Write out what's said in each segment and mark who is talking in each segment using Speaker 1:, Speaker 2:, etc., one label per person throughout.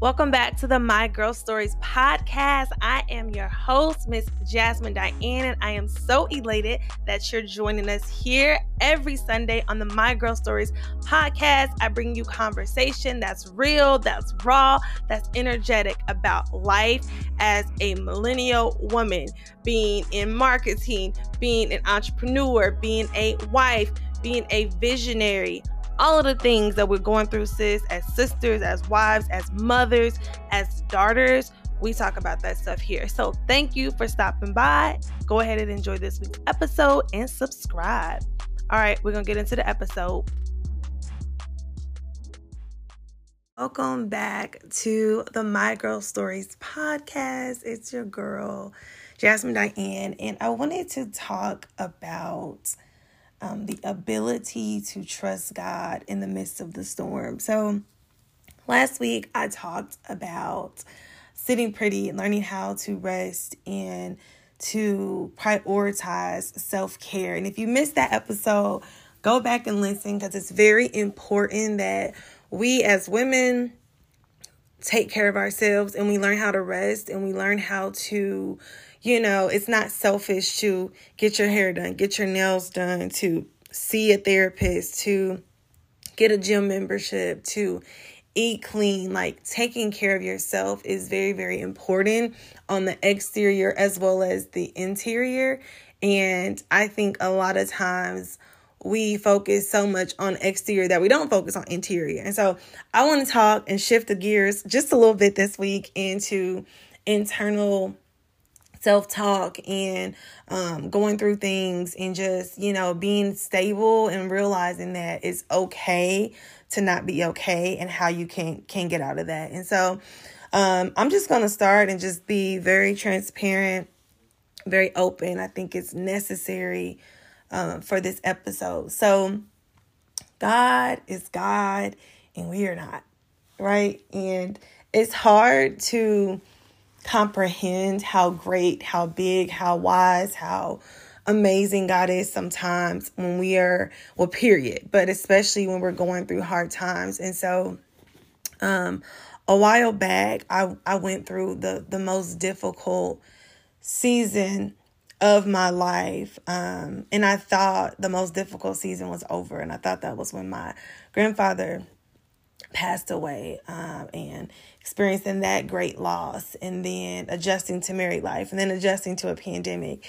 Speaker 1: Welcome back to the My Girl Stories podcast. I am your host, Miss Jasmine Diane, and I am so elated that you're joining us here every Sunday on the My Girl Stories podcast. I bring you conversation that's real, that's raw, that's energetic about life as a millennial woman, being in marketing, being an entrepreneur, being a wife, being a visionary all of the things that we're going through, sis, as sisters, as wives, as mothers, as daughters. We talk about that stuff here. So thank you for stopping by. Go ahead and enjoy this week's episode and subscribe. All right, we're going to get into the episode. Welcome back to the My Girl Stories podcast. It's your girl, Jasmine Diane, and I wanted to talk about um, the ability to trust God in the midst of the storm. So, last week I talked about sitting pretty learning how to rest and to prioritize self care. And if you missed that episode, go back and listen because it's very important that we as women take care of ourselves and we learn how to rest and we learn how to you know, it's not selfish to get your hair done, get your nails done, to see a therapist, to get a gym membership, to eat clean. Like taking care of yourself is very, very important on the exterior as well as the interior. And I think a lot of times we focus so much on exterior that we don't focus on interior. And so I want to talk and shift the gears just a little bit this week into internal self talk and um, going through things and just, you know, being stable and realizing that it's okay to not be okay and how you can can get out of that. And so um, I'm just going to start and just be very transparent, very open. I think it's necessary um, for this episode. So God is God and we are not, right? And it's hard to comprehend how great, how big, how wise, how amazing God is sometimes when we are, well, period, but especially when we're going through hard times. And so, um, a while back, I, I went through the, the most difficult season of my life. Um, and I thought the most difficult season was over. And I thought that was when my grandfather passed away um, and experiencing that great loss and then adjusting to married life and then adjusting to a pandemic.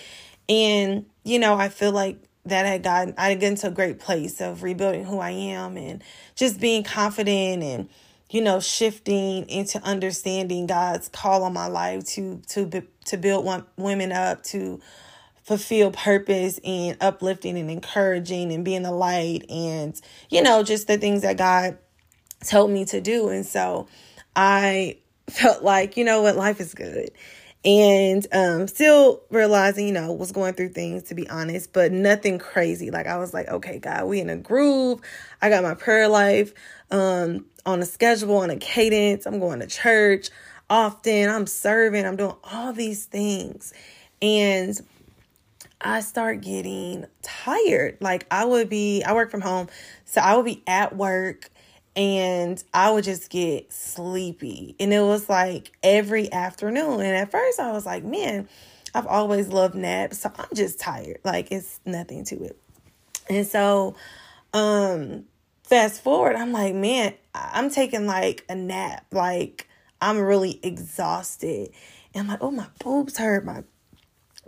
Speaker 1: And, you know, I feel like that had gotten, I had gotten to a great place of rebuilding who I am and just being confident and, you know, shifting into understanding God's call on my life to, to, to build one, women up, to fulfill purpose and uplifting and encouraging and being the light and, you know, just the things that God told me to do. And so I felt like, you know what, life is good. And um still realizing, you know, was going through things to be honest, but nothing crazy. Like I was like, okay, God, we in a groove. I got my prayer life um on a schedule, on a cadence. I'm going to church often. I'm serving. I'm doing all these things. And I start getting tired. Like I would be, I work from home. So I would be at work and I would just get sleepy. And it was like every afternoon. And at first I was like, man, I've always loved naps. So I'm just tired. Like it's nothing to it. And so um fast forward, I'm like, man, I'm taking like a nap. Like I'm really exhausted. And I'm like, oh my boobs hurt, my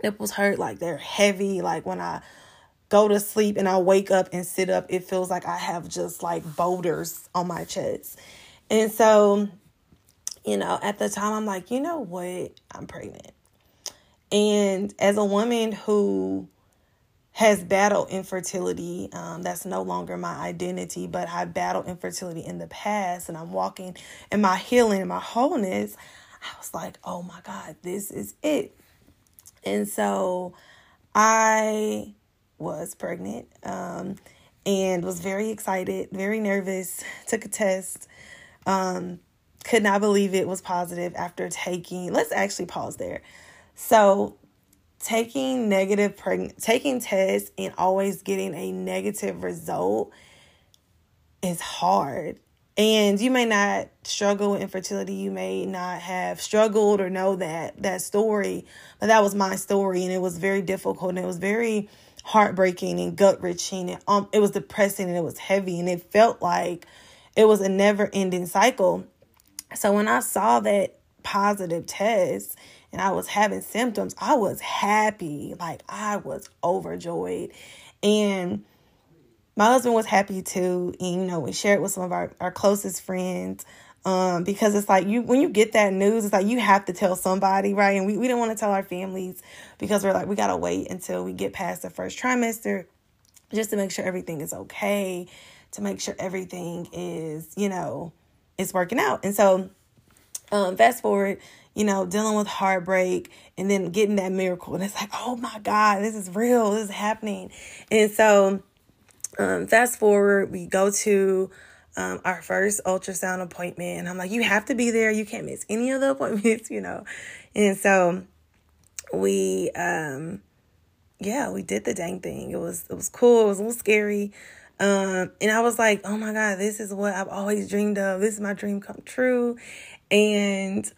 Speaker 1: nipples hurt, like they're heavy. Like when I go to sleep and I wake up and sit up, it feels like I have just like boulders on my chest. And so, you know, at the time, I'm like, you know what? I'm pregnant. And as a woman who has battled infertility, um, that's no longer my identity, but I battled infertility in the past and I'm walking in my healing and my wholeness. I was like, oh my God, this is it. And so I was pregnant um, and was very excited, very nervous, took a test. Um, could not believe it was positive after taking, let's actually pause there. So, taking negative pregnant, taking tests and always getting a negative result is hard. And you may not struggle with infertility. You may not have struggled or know that that story, but that was my story, and it was very difficult, and it was very heartbreaking and gut wrenching, and um, it was depressing, and it was heavy, and it felt like it was a never ending cycle. So when I saw that positive test and I was having symptoms, I was happy. Like I was overjoyed. And my husband was happy too. And, you know, we shared it with some of our, our closest friends. Um, because it's like you when you get that news, it's like you have to tell somebody, right? And we, we didn't want to tell our families because we're like, we gotta wait until we get past the first trimester just to make sure everything is okay, to make sure everything is, you know, is working out. And so um, fast forward, you know, dealing with heartbreak and then getting that miracle. And it's like, oh my God, this is real. This is happening. And so, um, fast forward, we go to um, our first ultrasound appointment. And I'm like, you have to be there. You can't miss any of the appointments, you know. And so we, um, yeah, we did the dang thing. It was, it was cool. It was a little scary. Um, and I was like, oh my God, this is what I've always dreamed of. This is my dream come true. And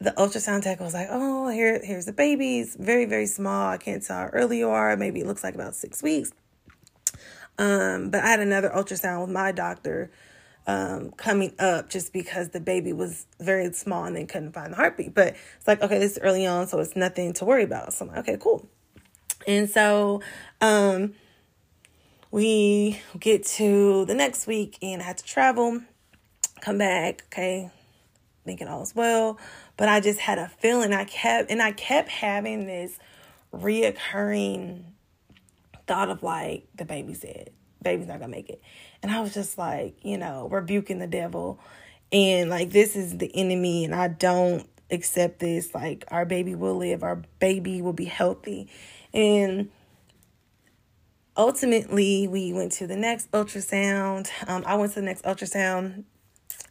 Speaker 1: the ultrasound tech was like, oh, here, here's the baby. It's very, very small. I can't tell how early you are. Maybe it looks like about six weeks. Um, but I had another ultrasound with my doctor um, coming up just because the baby was very small and they couldn't find the heartbeat. But it's like, okay, this is early on, so it's nothing to worry about. So I'm like, okay, cool. And so um, we get to the next week and I had to travel, come back, okay, thinking all was well. But I just had a feeling I kept and I kept having this reoccurring thought of like the baby's dead. Baby's not gonna make it. And I was just like, you know, rebuking the devil and like this is the enemy and I don't accept this. Like our baby will live, our baby will be healthy. And ultimately we went to the next ultrasound. Um, I went to the next ultrasound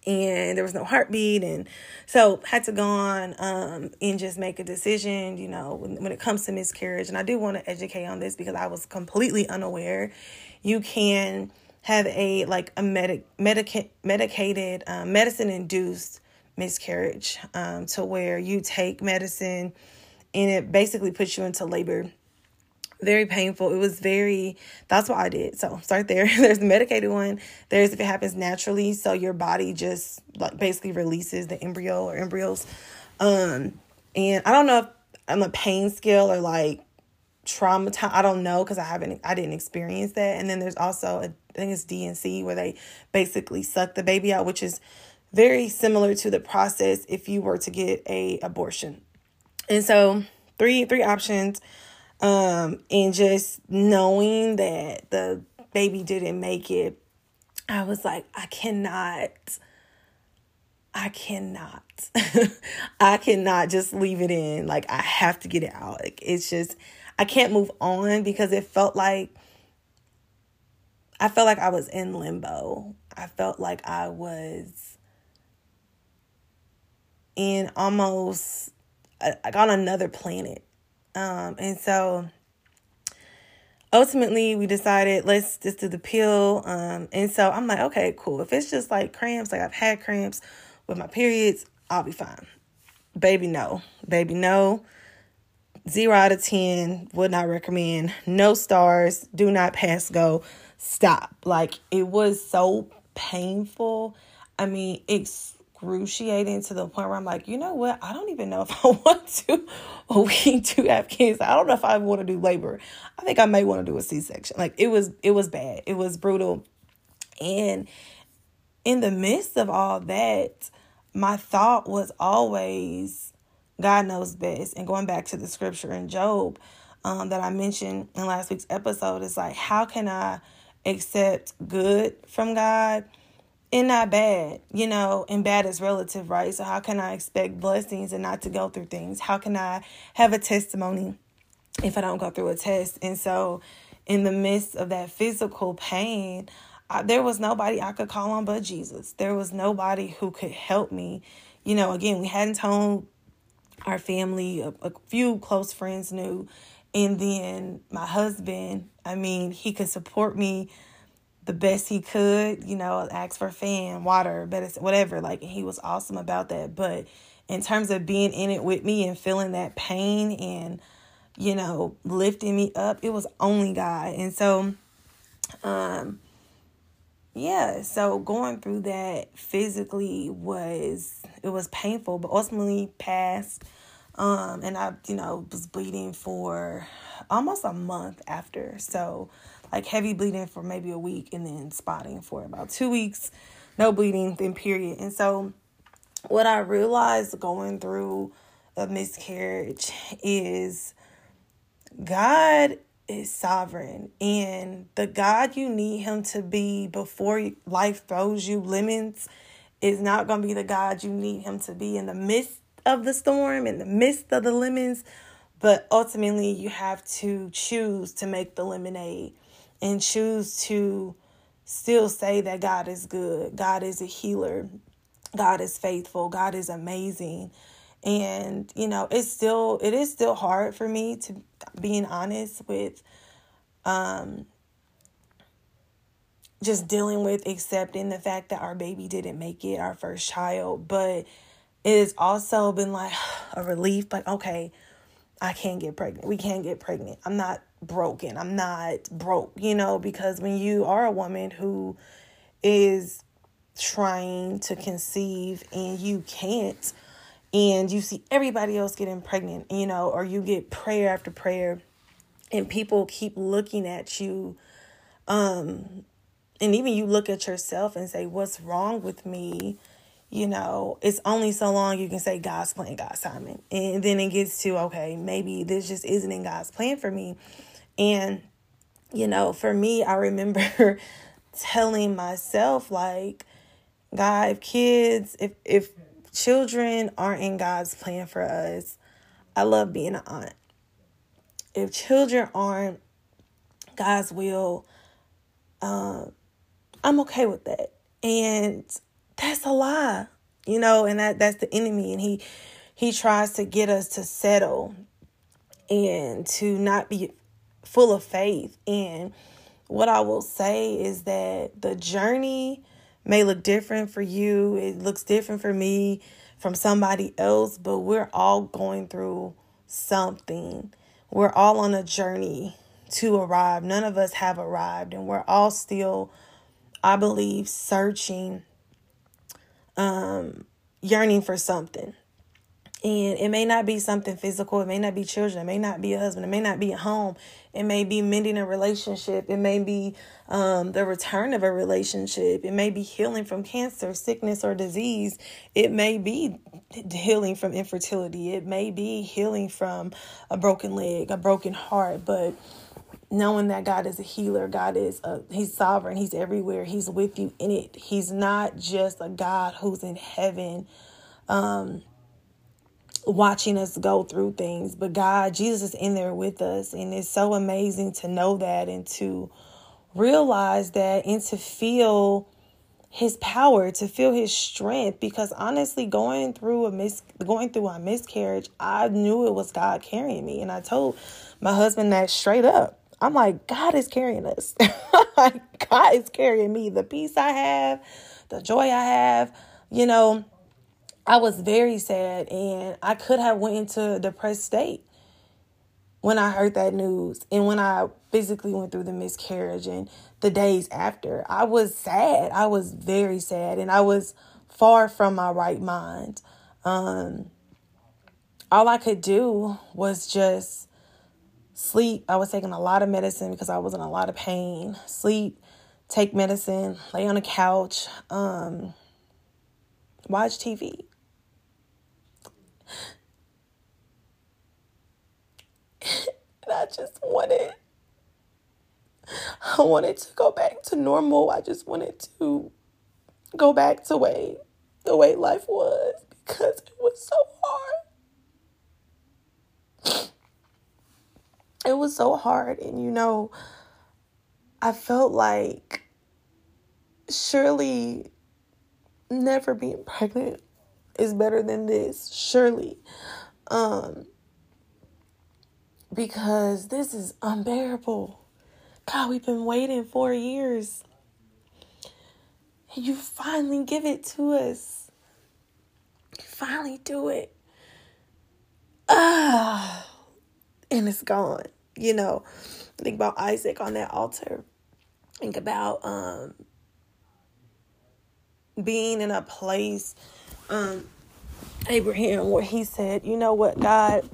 Speaker 1: and there was no heartbeat and so had to go on um, and just make a decision you know when, when it comes to miscarriage. And i do want to educate on this because i was completely unaware. You can have a like a medic medica- medicated um, medicine induced miscarriage um, to where you take medicine and it basically puts you into labor very painful. It was very, that's what I did. So start there. There's the medicated one. There's if it happens naturally. So your body just like basically releases the embryo or embryos. Um, and I don't know if I'm a pain scale or like traumatized. I don't know because I haven't, I didn't experience that. And then there's also, a, I think it's D&C where they basically suck the baby out, which is very similar to the process if you were to get a abortion. And so three, three options. Um, and just knowing that the baby didn't make it, I was like, I cannot, I cannot, I cannot just leave it in. Like, I have to get it out. Like, it's just, I can't move on because it felt like, I felt like I was in limbo. I felt like I was in almost like on another planet. Um, and so ultimately we decided let's just do the pill. Um, and so I'm like, okay, cool. If it's just like cramps, like I've had cramps with my periods, I'll be fine. Baby, no. Baby, no. Zero out of 10, would not recommend. No stars, do not pass go. Stop. Like it was so painful. I mean, it's excruciating to the point where I'm like, you know what? I don't even know if I want to a week to have kids. I don't know if I want to do labor. I think I may want to do a C-section. Like it was it was bad. It was brutal. And in the midst of all that, my thought was always God knows best. And going back to the scripture in Job um, that I mentioned in last week's episode, is like, how can I accept good from God and not bad, you know, and bad is relative, right? So, how can I expect blessings and not to go through things? How can I have a testimony if I don't go through a test? And so, in the midst of that physical pain, I, there was nobody I could call on but Jesus. There was nobody who could help me. You know, again, we hadn't told our family, a, a few close friends knew. And then my husband, I mean, he could support me the best he could, you know, ask for fan, water, medicine, whatever. Like he was awesome about that. But in terms of being in it with me and feeling that pain and, you know, lifting me up, it was only God. And so, um, yeah, so going through that physically was it was painful, but ultimately passed. Um, and I, you know, was bleeding for almost a month after. So, like heavy bleeding for maybe a week and then spotting for about two weeks, no bleeding, then period. And so, what I realized going through a miscarriage is God is sovereign and the God you need him to be before life throws you lemons is not going to be the God you need him to be in the midst of the storm, in the midst of the lemons. But ultimately, you have to choose to make the lemonade and choose to still say that God is good, God is a healer, God is faithful, God is amazing. And you know, it's still it is still hard for me to being honest with um just dealing with accepting the fact that our baby didn't make it, our first child, but it has also been like a relief but okay, I can't get pregnant. We can't get pregnant. I'm not broken. I'm not broke, you know, because when you are a woman who is trying to conceive and you can't and you see everybody else getting pregnant, you know, or you get prayer after prayer and people keep looking at you um and even you look at yourself and say what's wrong with me? You know it's only so long you can say god's plan god's timing. And then it gets to okay maybe this just isn't in god's plan for me and you know for me i remember telling myself like god if kids if if children aren't in god's plan for us i love being an aunt if children aren't god's will um I'm okay with that. And that's a lie. You know, and that that's the enemy and he he tries to get us to settle and to not be full of faith. And what I will say is that the journey may look different for you. It looks different for me from somebody else, but we're all going through something. We're all on a journey to arrive. None of us have arrived, and we're all still I believe, searching, um, yearning for something. And it may not be something physical. It may not be children. It may not be a husband. It may not be a home. It may be mending a relationship. It may be um, the return of a relationship. It may be healing from cancer, sickness, or disease. It may be healing from infertility. It may be healing from a broken leg, a broken heart. But knowing that God is a healer, God is a, he's sovereign, he's everywhere, he's with you in it. He's not just a God who's in heaven um watching us go through things, but God, Jesus is in there with us and it's so amazing to know that and to realize that and to feel his power to feel his strength because honestly going through a mis going through a miscarriage i knew it was god carrying me and i told my husband that straight up I'm like, God is carrying us. like God is carrying me. The peace I have, the joy I have, you know, I was very sad and I could have went into a depressed state when I heard that news and when I physically went through the miscarriage and the days after. I was sad. I was very sad and I was far from my right mind. Um all I could do was just Sleep, I was taking a lot of medicine because I was in a lot of pain. Sleep, take medicine, lay on a couch, um, watch TV. and I just wanted I wanted to go back to normal. I just wanted to go back to way the way life was because it was so hard. it was so hard. And, you know, I felt like surely never being pregnant is better than this. Surely. Um, because this is unbearable. God, we've been waiting four years. And you finally give it to us. You finally do it. Ah, and it's gone. You know, think about Isaac on that altar. Think about um being in a place, um, Abraham, where he said, You know what, God,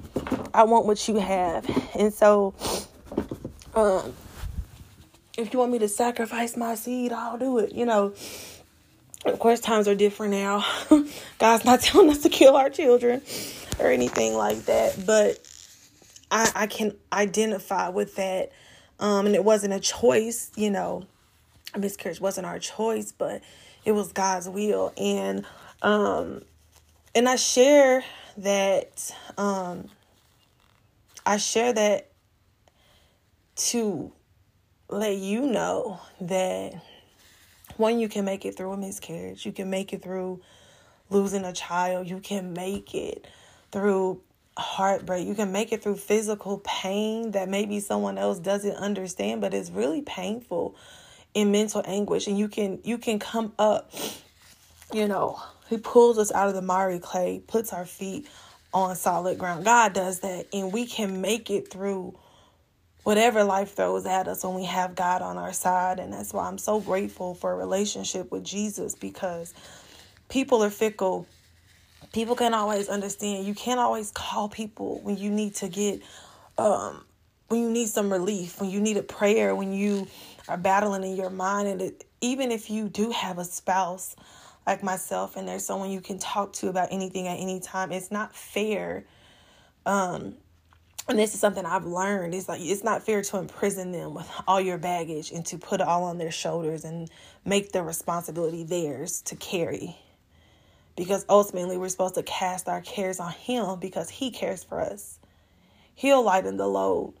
Speaker 1: I want what you have. And so, um, if you want me to sacrifice my seed, I'll do it. You know, of course, times are different now. God's not telling us to kill our children or anything like that, but I, I can identify with that. Um, and it wasn't a choice, you know, miscarriage wasn't our choice, but it was God's will. And, um, and I share that, um, I share that to let you know that one, you can make it through a miscarriage, you can make it through losing a child, you can make it through heartbreak, you can make it through physical pain that maybe someone else doesn't understand, but it's really painful in mental anguish. And you can you can come up you know he pulls us out of the miry clay puts our feet on solid ground god does that and we can make it through whatever life throws at us when we have God on our side. And that's why I'm so grateful for a relationship with Jesus because people are fickle. People can't always understand. You can't always call people when you need to get, um, when you need some relief, when you need a prayer, when you are battling in your mind. And it, even if you do have a spouse like myself and there's someone you can talk to about anything at any time, it's not fair um, and this is something I've learned. It's like it's not fair to imprison them with all your baggage and to put it all on their shoulders and make the responsibility theirs to carry. Because ultimately we're supposed to cast our cares on him because he cares for us. He'll lighten the load.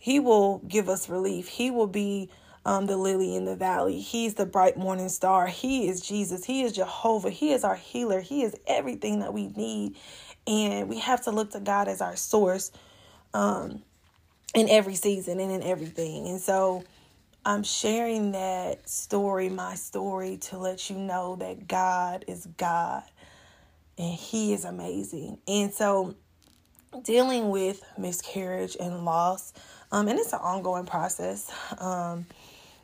Speaker 1: He will give us relief. He will be um, the lily in the valley. He's the bright morning star. He is Jesus. He is Jehovah. He is our healer. He is everything that we need. And we have to look to God as our source um, in every season and in everything. And so I'm sharing that story, my story, to let you know that God is God and He is amazing. And so dealing with miscarriage and loss, um, and it's an ongoing process. Um,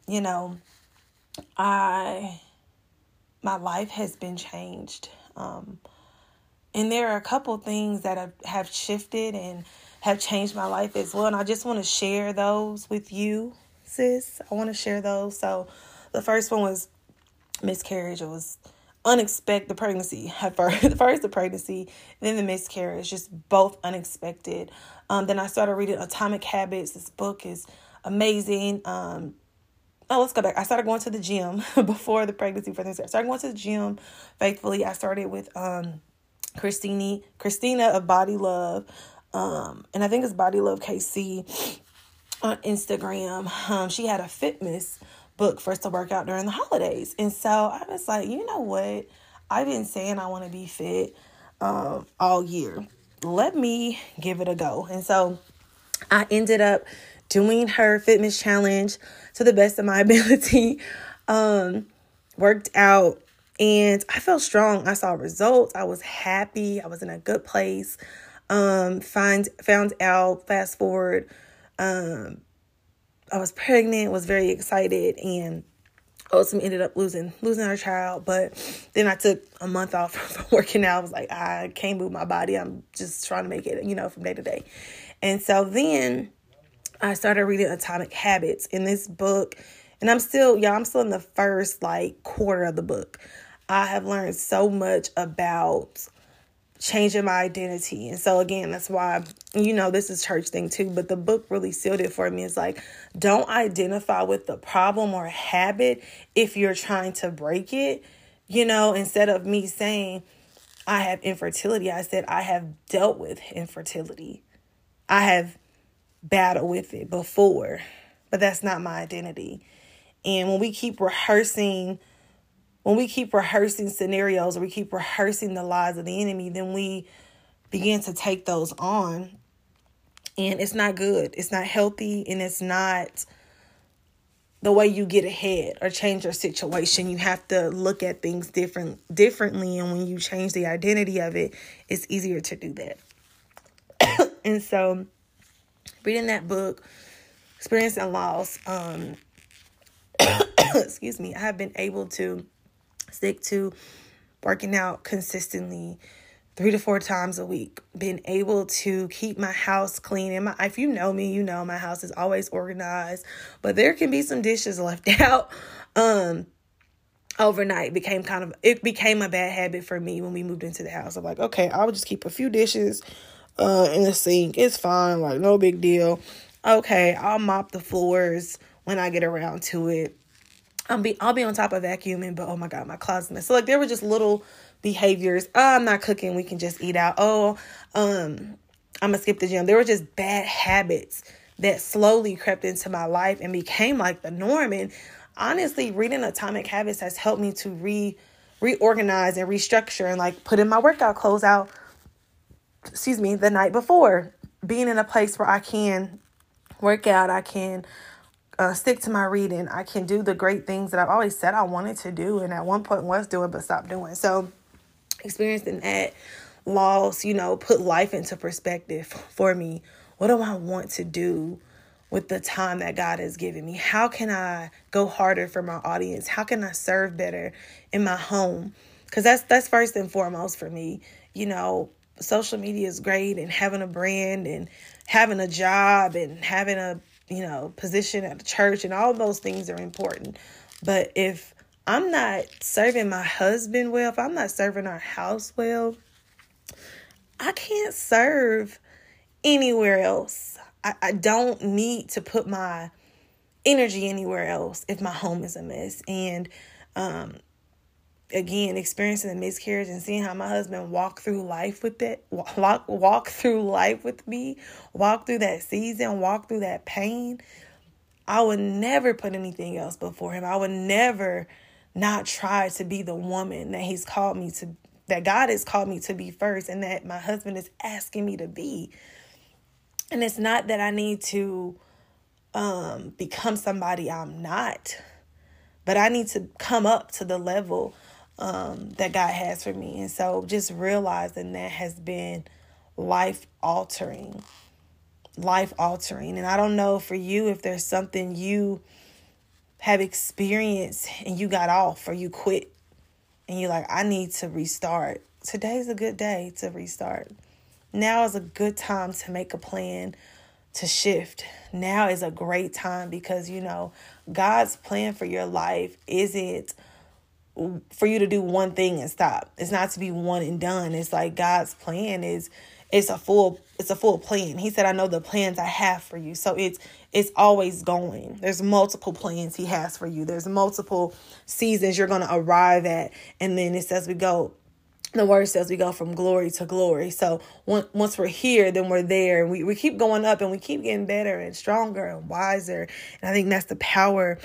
Speaker 1: you know, I my life has been changed. Um, and there are a couple things that have, have shifted and have changed my life as well. And I just want to share those with you, sis. I want to share those. So the first one was miscarriage. It was unexpected the pregnancy at first. first the pregnancy, then the miscarriage, just both unexpected. Um, then I started reading Atomic Habits. This book is amazing. Um, oh, let's go back. I started going to the gym before the pregnancy for this. I started going to the gym faithfully. I started with um Christine Christina of Body Love. Um, and I think it's Body Love KC on Instagram. Um, she had a fitness book for us to work out during the holidays. And so I was like, you know what? I've been saying I want to be fit um, all year. Let me give it a go. And so I ended up doing her fitness challenge to the best of my ability. Um, worked out and I felt strong. I saw results. I was happy. I was in a good place um find found out fast forward um I was pregnant, was very excited and ultimately ended up losing losing our child. But then I took a month off from working out. I was like, I can't move my body. I'm just trying to make it, you know, from day to day. And so then I started reading Atomic Habits in this book. And I'm still, y'all, I'm still in the first like quarter of the book. I have learned so much about changing my identity. And so again, that's why you know this is church thing too, but the book really sealed it for me. It's like don't identify with the problem or habit if you're trying to break it. You know, instead of me saying I have infertility, I said I have dealt with infertility. I have battled with it before, but that's not my identity. And when we keep rehearsing when we keep rehearsing scenarios or we keep rehearsing the lies of the enemy, then we begin to take those on. And it's not good. It's not healthy and it's not the way you get ahead or change your situation. You have to look at things different differently and when you change the identity of it, it's easier to do that. and so reading that book, experiencing loss, um excuse me, I have been able to stick to working out consistently three to four times a week. Been able to keep my house clean. And my if you know me, you know my house is always organized, but there can be some dishes left out. Um overnight became kind of it became a bad habit for me when we moved into the house. I'm like, okay, I'll just keep a few dishes uh in the sink. It's fine, like no big deal. Okay, I'll mop the floors when I get around to it. I'll be I'll be on top of vacuuming, but oh my god, my closet. So like there were just little behaviors. Oh, I'm not cooking. We can just eat out. Oh, um, I'm gonna skip the gym. There were just bad habits that slowly crept into my life and became like the norm. And honestly, reading Atomic Habits has helped me to re reorganize and restructure and like put in my workout clothes out. Excuse me, the night before, being in a place where I can work out, I can uh, stick to my reading, I can do the great things that I've always said I wanted to do, and at one point was doing but stopped doing. So experiencing that loss, you know, put life into perspective for me. What do I want to do with the time that God has given me? How can I go harder for my audience? How can I serve better in my home? Cuz that's that's first and foremost for me. You know, social media is great and having a brand and having a job and having a, you know, position at the church and all those things are important. But if I'm not serving my husband well, if I'm not serving our house well, I can't serve anywhere else. I, I don't need to put my energy anywhere else if my home is a mess. And um, again, experiencing a miscarriage and seeing how my husband walk through life with it, walk walk through life with me, walk through that season, walk through that pain. I would never put anything else before him. I would never not try to be the woman that he's called me to that God has called me to be first and that my husband is asking me to be. And it's not that I need to um become somebody I'm not, but I need to come up to the level um that God has for me. And so just realizing that has been life altering. Life altering. And I don't know for you if there's something you have experienced and you got off or you quit and you're like, I need to restart. Today's a good day to restart. Now is a good time to make a plan to shift. Now is a great time because you know God's plan for your life isn't for you to do one thing and stop. It's not to be one and done. It's like God's plan is it's a full it's a full plan. He said, I know the plans I have for you. So it's it's always going. There's multiple plans he has for you. There's multiple seasons you're gonna arrive at. And then it says we go the word says we go from glory to glory. So once we're here, then we're there. And we, we keep going up and we keep getting better and stronger and wiser. And I think that's the power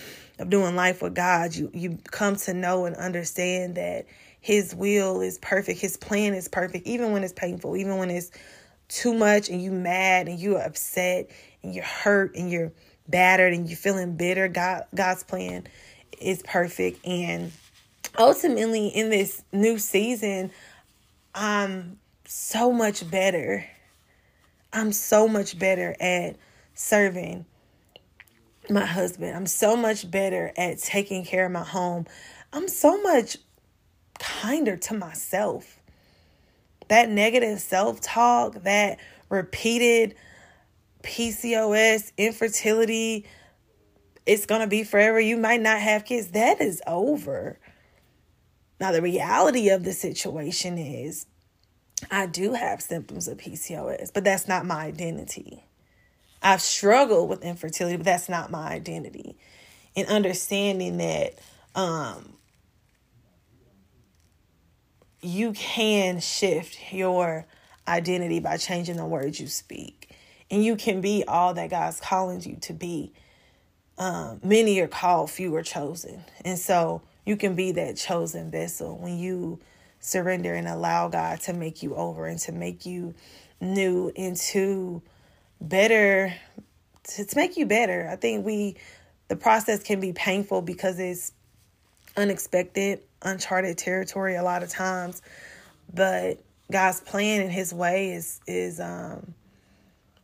Speaker 1: of doing life with God. You you come to know and understand that his will is perfect. His plan is perfect, even when it's painful, even when it's too much and you mad and you're upset and you're hurt and you're battered and you're feeling bitter. God God's plan is perfect. And ultimately in this new season, I'm so much better. I'm so much better at serving my husband. I'm so much better at taking care of my home. I'm so much kinder to myself. That negative self talk, that repeated PCOS, infertility, it's going to be forever. You might not have kids. That is over. Now, the reality of the situation is I do have symptoms of PCOS, but that's not my identity. I've struggled with infertility, but that's not my identity. And understanding that um, you can shift your identity by changing the words you speak. And you can be all that God's calling you to be. Um, many are called, few are chosen. And so you can be that chosen vessel when you surrender and allow God to make you over and to make you new into better, to, to make you better. I think we the process can be painful because it's unexpected, uncharted territory a lot of times. But God's plan and his way is is um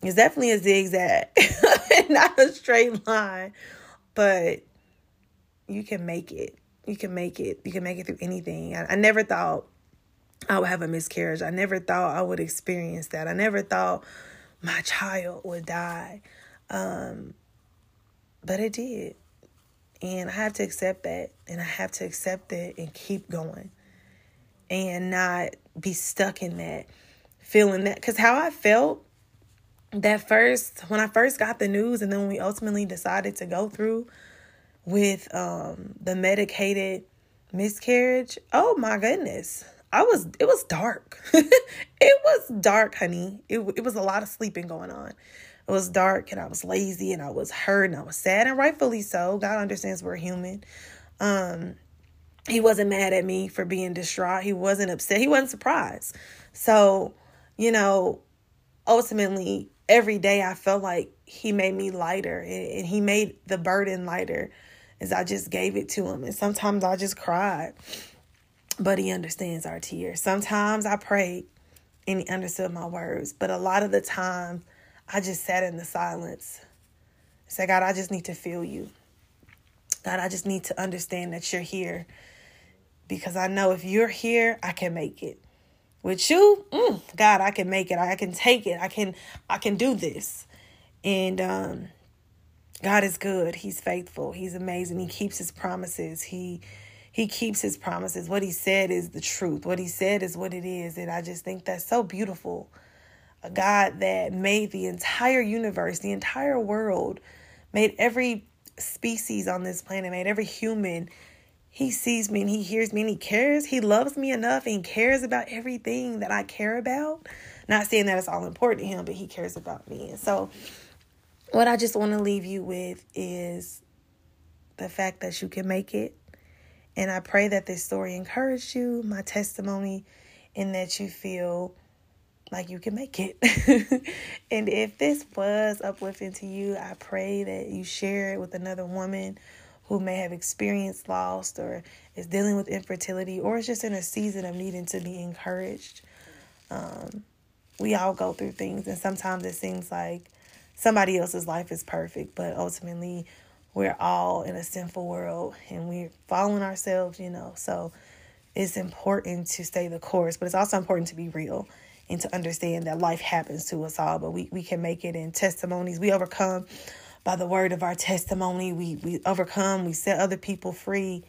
Speaker 1: is definitely a zigzag, not a straight line. But you can make it. You can make it. You can make it through anything. I, I never thought I would have a miscarriage. I never thought I would experience that. I never thought my child would die. Um, but it did. And I have to accept that. And I have to accept it and keep going and not be stuck in that, feeling that. Because how I felt that first, when I first got the news, and then we ultimately decided to go through with um, the medicated miscarriage, oh my goodness. I was it was dark. it was dark, honey. It it was a lot of sleeping going on. It was dark and I was lazy and I was hurt and I was sad and rightfully so. God understands we're human. Um he wasn't mad at me for being distraught. He wasn't upset. He wasn't surprised. So, you know, ultimately every day I felt like he made me lighter and he made the burden lighter as I just gave it to him. And sometimes I just cried. But he understands our tears. Sometimes I prayed and he understood my words. But a lot of the time I just sat in the silence. I said, God, I just need to feel you. God, I just need to understand that you're here. Because I know if you're here, I can make it. With you, mm, God, I can make it. I can take it. I can I can do this. And um God is good. He's faithful. He's amazing. He keeps his promises. He he keeps his promises. What he said is the truth. What he said is what it is. And I just think that's so beautiful a God that made the entire universe, the entire world, made every species on this planet, made every human. He sees me and he hears me and he cares. He loves me enough and cares about everything that I care about. Not saying that it's all important to him, but he cares about me. And so, what I just want to leave you with is the fact that you can make it. And I pray that this story encouraged you, my testimony, and that you feel like you can make it. and if this was uplifting to you, I pray that you share it with another woman who may have experienced loss or is dealing with infertility or is just in a season of needing to be encouraged. Um, we all go through things, and sometimes it seems like somebody else's life is perfect, but ultimately, we're all in a sinful world and we're following ourselves, you know. So it's important to stay the course, but it's also important to be real and to understand that life happens to us all, but we, we can make it in testimonies. We overcome by the word of our testimony. We we overcome, we set other people free,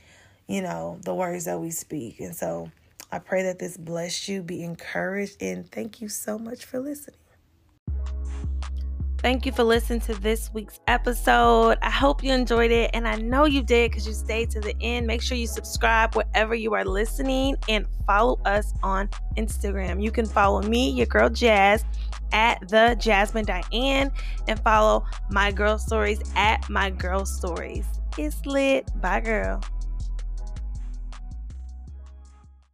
Speaker 1: you know, the words that we speak. And so I pray that this bless you, be encouraged, and thank you so much for listening. Thank you for listening to this week's episode. I hope you enjoyed it, and I know you did because you stayed to the end. Make sure you subscribe wherever you are listening and follow us on Instagram. You can follow me, your girl Jazz, at the Jasmine Diane, and follow my girl stories at my girl stories. It's lit. Bye, girl.